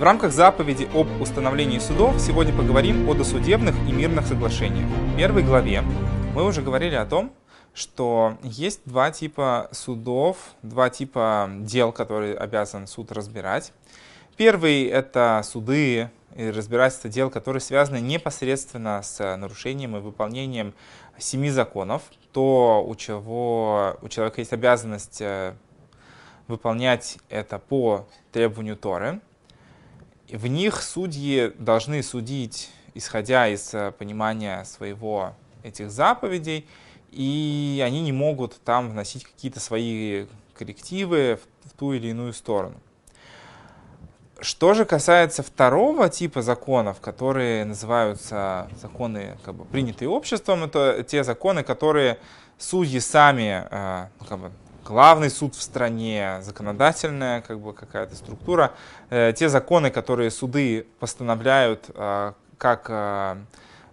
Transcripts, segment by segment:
В рамках заповеди об установлении судов сегодня поговорим о досудебных и мирных соглашениях. В первой главе мы уже говорили о том, что есть два типа судов, два типа дел, которые обязан суд разбирать. Первый — это суды и разбирательства дел, которые связаны непосредственно с нарушением и выполнением семи законов. То, у чего у человека есть обязанность э, выполнять это по требованию Торы. В них судьи должны судить, исходя из э, понимания своего этих заповедей, и они не могут там вносить какие-то свои коррективы в ту или иную сторону. Что же касается второго типа законов, которые называются законы, как бы, принятые обществом, это те законы, которые судьи сами, э, ну, как бы, главный суд в стране, законодательная как бы какая-то структура, э, те законы, которые суды постановляют э, как э,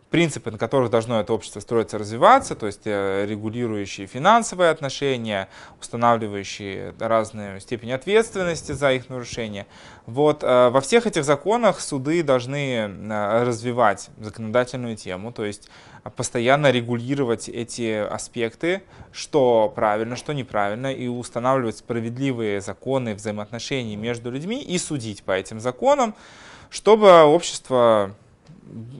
принципы, на которых должно это общество строиться, развиваться, то есть регулирующие финансовые отношения, устанавливающие разную степень ответственности за их нарушение. Вот во всех этих законах суды должны развивать законодательную тему, то есть постоянно регулировать эти аспекты, что правильно, что неправильно, и устанавливать справедливые законы взаимоотношений между людьми и судить по этим законам, чтобы общество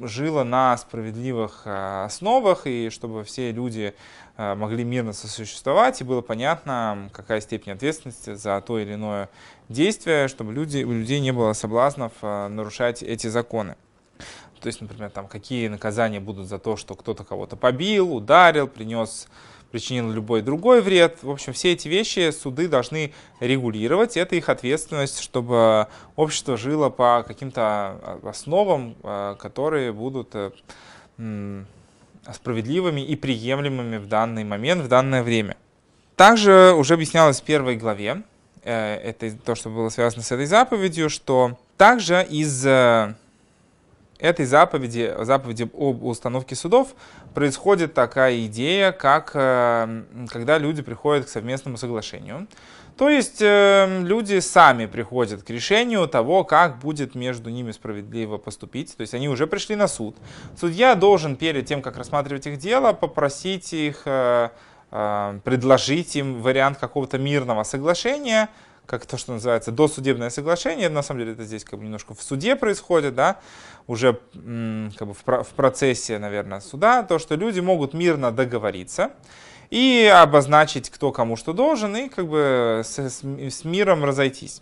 жило на справедливых э, основах, и чтобы все люди э, могли мирно сосуществовать, и было понятно, какая степень ответственности за то или иное действие, чтобы люди, у людей не было соблазнов э, нарушать эти законы. То есть, например, там, какие наказания будут за то, что кто-то кого-то побил, ударил, принес, причинил любой другой вред. В общем, все эти вещи суды должны регулировать. Это их ответственность, чтобы общество жило по каким-то основам, э, которые будут э, справедливыми и приемлемыми в данный момент, в данное время. Также уже объяснялось в первой главе, э, это то, что было связано с этой заповедью, что также из этой заповеди, заповеди об установке судов, происходит такая идея, как э, когда люди приходят к совместному соглашению. То есть э, люди сами приходят к решению того, как будет между ними справедливо поступить. То есть они уже пришли на суд. Судья должен перед тем, как рассматривать их дело, попросить их, э, предложить им вариант какого-то мирного соглашения, как то, что называется досудебное соглашение. На самом деле это здесь как бы немножко в суде происходит, да, уже как бы в процессе, наверное, суда, то, что люди могут мирно договориться и обозначить, кто кому что должен, и как бы с, с миром разойтись.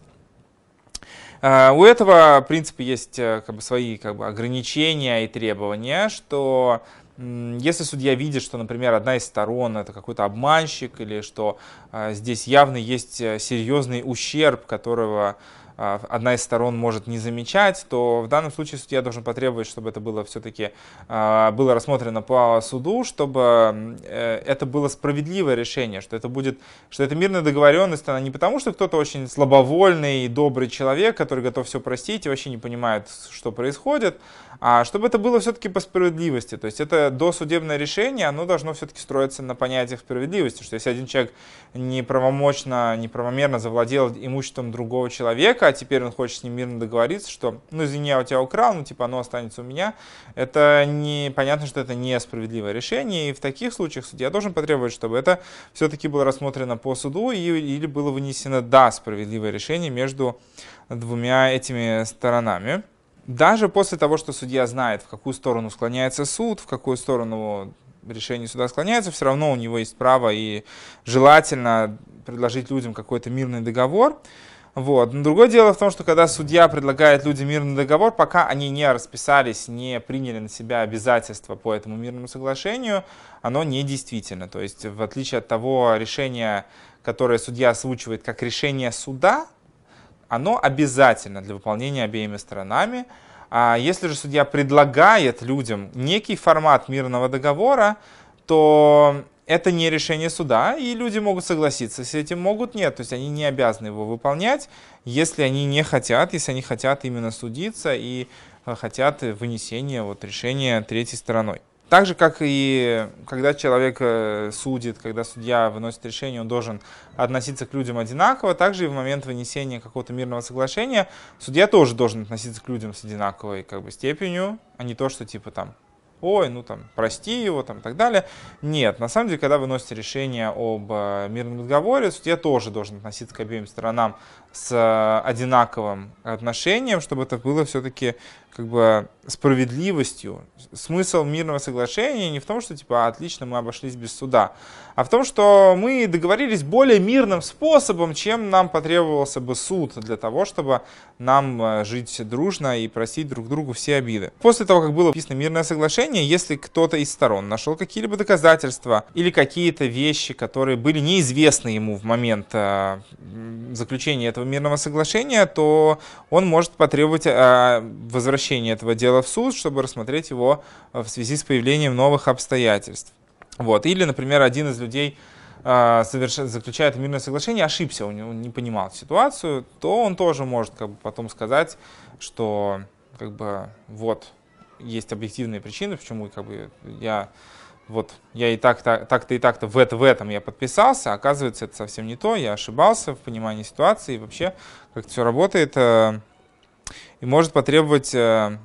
А, у этого принципа есть э, как бы, свои как бы, ограничения и требования, что если судья видит, что, например, одна из сторон это какой-то обманщик, или что э, здесь явно есть э, серьезный ущерб, которого а, одна из сторон может не замечать, то в данном случае судья должен потребовать, чтобы это было все-таки а, было рассмотрено по суду, чтобы э, это было справедливое решение, что это будет, что это мирная договоренность, она не потому, что кто-то очень слабовольный и добрый человек, который готов все простить и вообще не понимает, что происходит, а чтобы это было все-таки по справедливости. То есть это досудебное решение, оно должно все-таки строиться на понятиях справедливости, что если один человек неправомочно, неправомерно завладел имуществом другого человека, а теперь он хочет с ним мирно договориться, что, ну, извини, я у тебя украл, ну, типа, оно останется у меня, это не, понятно, что это несправедливое решение, и в таких случаях судья должен потребовать, чтобы это все-таки было рассмотрено по суду и, или было вынесено, да, справедливое решение между двумя этими сторонами даже после того, что судья знает, в какую сторону склоняется суд, в какую сторону решение суда склоняется, все равно у него есть право и желательно предложить людям какой-то мирный договор. Вот. Но другое дело в том, что когда судья предлагает людям мирный договор, пока они не расписались, не приняли на себя обязательства по этому мирному соглашению, оно не действительно. То есть в отличие от того решения, которое судья озвучивает как решение суда, оно обязательно для выполнения обеими сторонами. А если же судья предлагает людям некий формат мирного договора, то это не решение суда, и люди могут согласиться с этим, могут нет. То есть они не обязаны его выполнять, если они не хотят, если они хотят именно судиться и э, хотят вынесения вот, решения третьей стороной. Так же, как и когда человек э, судит, когда судья выносит решение, он должен относиться к людям одинаково, также и в момент вынесения какого-то мирного соглашения судья тоже должен относиться к людям с одинаковой как бы, степенью, а не то, что типа там ой, ну там, прости его, там, и так далее. Нет, на самом деле, когда выносите решение об э, мирном договоре, судья тоже должен относиться к обеим сторонам с э, одинаковым отношением, чтобы это было все-таки как бы справедливостью. Смысл мирного соглашения не в том, что типа отлично мы обошлись без суда, а в том, что мы договорились более мирным способом, чем нам потребовался бы суд для того, чтобы нам э, жить дружно и простить друг другу все обиды. После того, как было написано мирное соглашение, если кто-то из сторон нашел какие-либо доказательства или какие-то вещи, которые были неизвестны ему в момент э, заключения этого мирного соглашения, то он может потребовать э, возвращения этого дела в суд, чтобы рассмотреть его э, в связи с появлением новых обстоятельств. Вот. Или, например, один из людей соверш... заключает мирное соглашение, ошибся, он не понимал ситуацию, то он тоже может как бы, потом сказать, что как бы, вот, есть объективные причины, почему как бы, я вот я и так-то, так-то и так-то в, это, в этом я подписался, оказывается, это совсем не то, я ошибался в понимании ситуации, и вообще, как это все работает, э, и может потребовать э,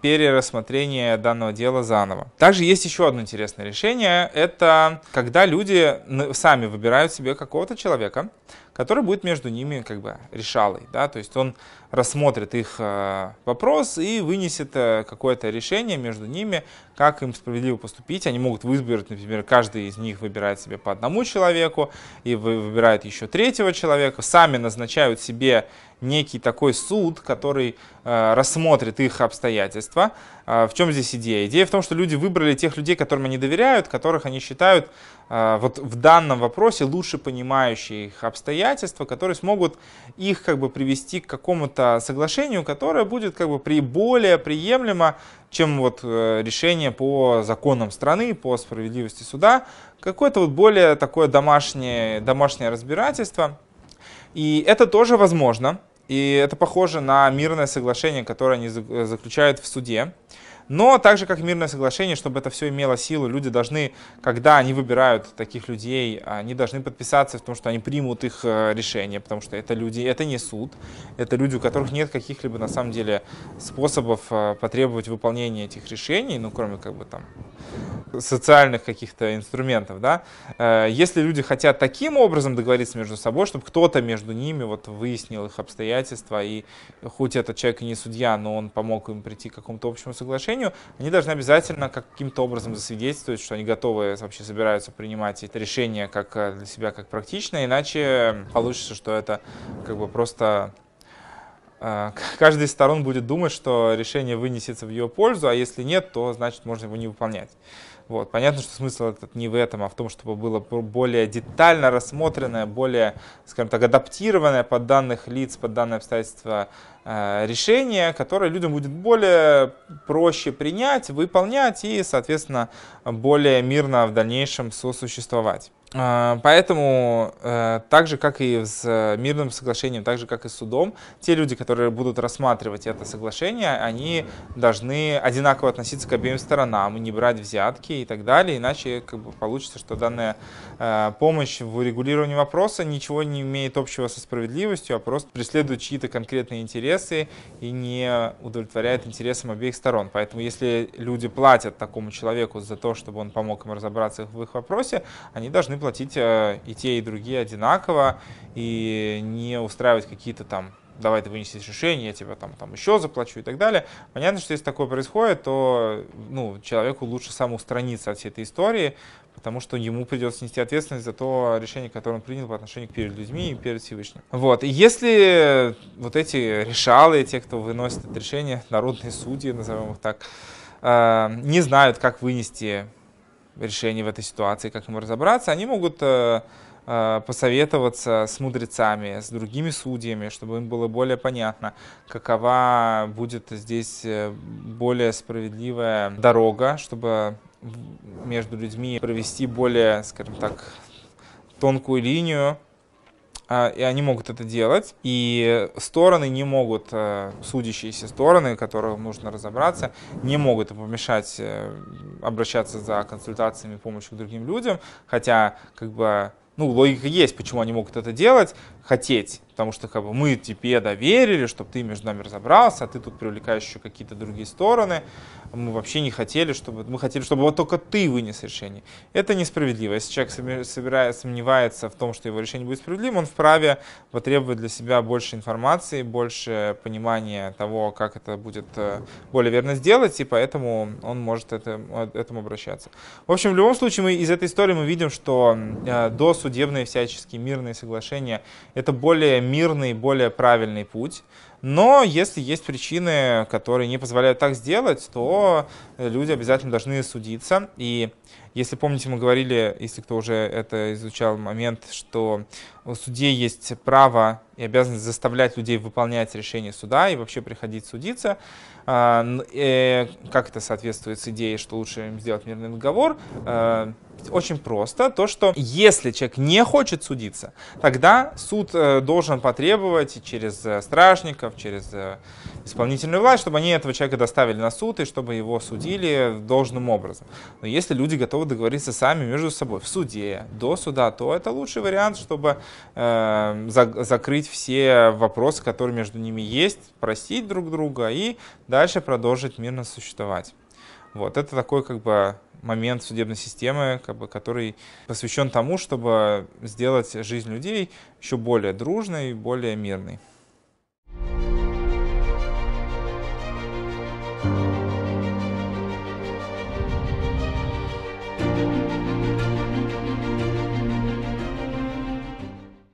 перерассмотрения данного дела заново. Также есть еще одно интересное решение. Это когда люди сами выбирают себе какого-то человека, который будет между ними как бы решалой. Да? То есть он рассмотрит их э, вопрос и вынесет э, какое-то решение между ними, как им справедливо поступить. Они могут выбрать, например, каждый из них выбирает себе по одному человеку и выбирает еще третьего человека. Сами назначают себе некий такой суд, который рассмотрит их обстоятельства. Э, в чем здесь идея? Идея в том, что люди выбрали тех людей, которым они доверяют, которых они считают э, вот в данном вопросе лучше понимающие их обстоятельства, которые смогут их как бы привести к какому-то соглашению, которое будет как бы при более приемлемо, чем вот э, решение по законам страны, по справедливости суда, какое-то вот более такое домашнее, домашнее разбирательство. И это тоже возможно. И это похоже на мирное соглашение, которое они заключают в суде. Но так же, как мирное соглашение, чтобы это все имело силу, люди должны, когда они выбирают таких людей, они должны подписаться в том, что они примут их э, решение, потому что это люди, это не суд, это люди, у которых нет каких-либо на самом деле способов э, потребовать выполнения этих решений, ну кроме как бы там социальных каких-то инструментов, да. Э, если люди хотят таким образом договориться между собой, чтобы кто-то между ними вот выяснил их обстоятельства, и хоть этот человек и не судья, но он помог им прийти к какому-то общему соглашению, они должны обязательно каким-то образом засвидетельствовать, что они готовы вообще собираются принимать это решение как э, для себя как практично, иначе получится, что это как бы просто э, каждый из сторон будет думать, что решение вынесется в ее пользу, а если нет, то значит можно его не выполнять. Вот. Понятно, что смысл этот не в этом, а в том, чтобы было более детально рассмотренное, более, скажем так, адаптированное под данных лиц, под данные обстоятельства э, решение, которое людям будет более проще принять, выполнять и, соответственно, более мирно в дальнейшем сосуществовать. А, поэтому, э, так же, как и с э, мирным соглашением, так же, как и с судом, те люди, которые будут рассматривать это соглашение, они должны одинаково относиться к обеим сторонам, не брать взятки и так далее, иначе как бы, получится, что данная э, помощь в урегулировании вопроса ничего не имеет общего со справедливостью, а просто преследует чьи-то конкретные интересы и не удовлетворяет интересам обеих сторон. Поэтому, если люди платят такому человеку за то, чтобы он помог им разобраться в их вопросе, они должны платить э, и те, и другие одинаково, и не устраивать какие-то там давай ты вынесешь решение, я тебе там, там еще заплачу и так далее. Понятно, что если такое происходит, то ну, человеку лучше самоустраниться от всей этой истории, потому что ему придется нести ответственность за то решение, которое он принял по отношению к перед людьми и перед Всевышним. Вот. И если вот эти решалы, те, кто выносит это решение, народные судьи, назовем их так, э, не знают, как вынести решение в этой ситуации, как ему разобраться, они могут э, посоветоваться с мудрецами, с другими судьями, чтобы им было более понятно, какова будет здесь э, более справедливая дорога, чтобы между людьми провести более, скажем так, тонкую линию, а, и они могут это делать, и стороны не могут, э, судящиеся стороны, которым нужно разобраться, не могут помешать э, обращаться за консультациями, помощью к другим людям, хотя как бы ну, логика есть, почему они могут это делать, хотеть, потому что как бы, мы тебе доверили, чтобы ты между нами разобрался, а ты тут привлекаешь еще какие-то другие стороны. Мы вообще не хотели, чтобы мы хотели, чтобы вот только ты вынес решение. Это несправедливо. Если человек собирает, сомневается в том, что его решение будет справедливым, он вправе потребовать для себя больше информации, больше понимания того, как это будет э, более верно сделать, и поэтому он может это, этому обращаться. В общем, в любом случае, мы из этой истории мы видим, что э, досудебные всяческие мирные соглашения это более мирный, более правильный путь. Но если есть причины, которые не позволяют так сделать, то люди обязательно должны судиться. И если помните, мы говорили, если кто уже это изучал, момент, что у судей есть право и обязанность заставлять людей выполнять решение суда и вообще приходить судиться. А, э, как это соответствует с идеей, что лучше сделать мирный договор? А, очень просто. То, что если человек не хочет судиться, тогда суд э, должен потребовать через э, стражников, через исполнительную власть, чтобы они этого человека доставили на суд и чтобы его судили должным образом. Но если люди готовы договориться сами между собой в суде, до суда, то это лучший вариант, чтобы э, за, закрыть все вопросы, которые между ними есть, простить друг друга и дальше продолжить мирно существовать. Вот, это такой как бы момент судебной системы, как бы, который посвящен тому, чтобы сделать жизнь людей еще более дружной, более мирной.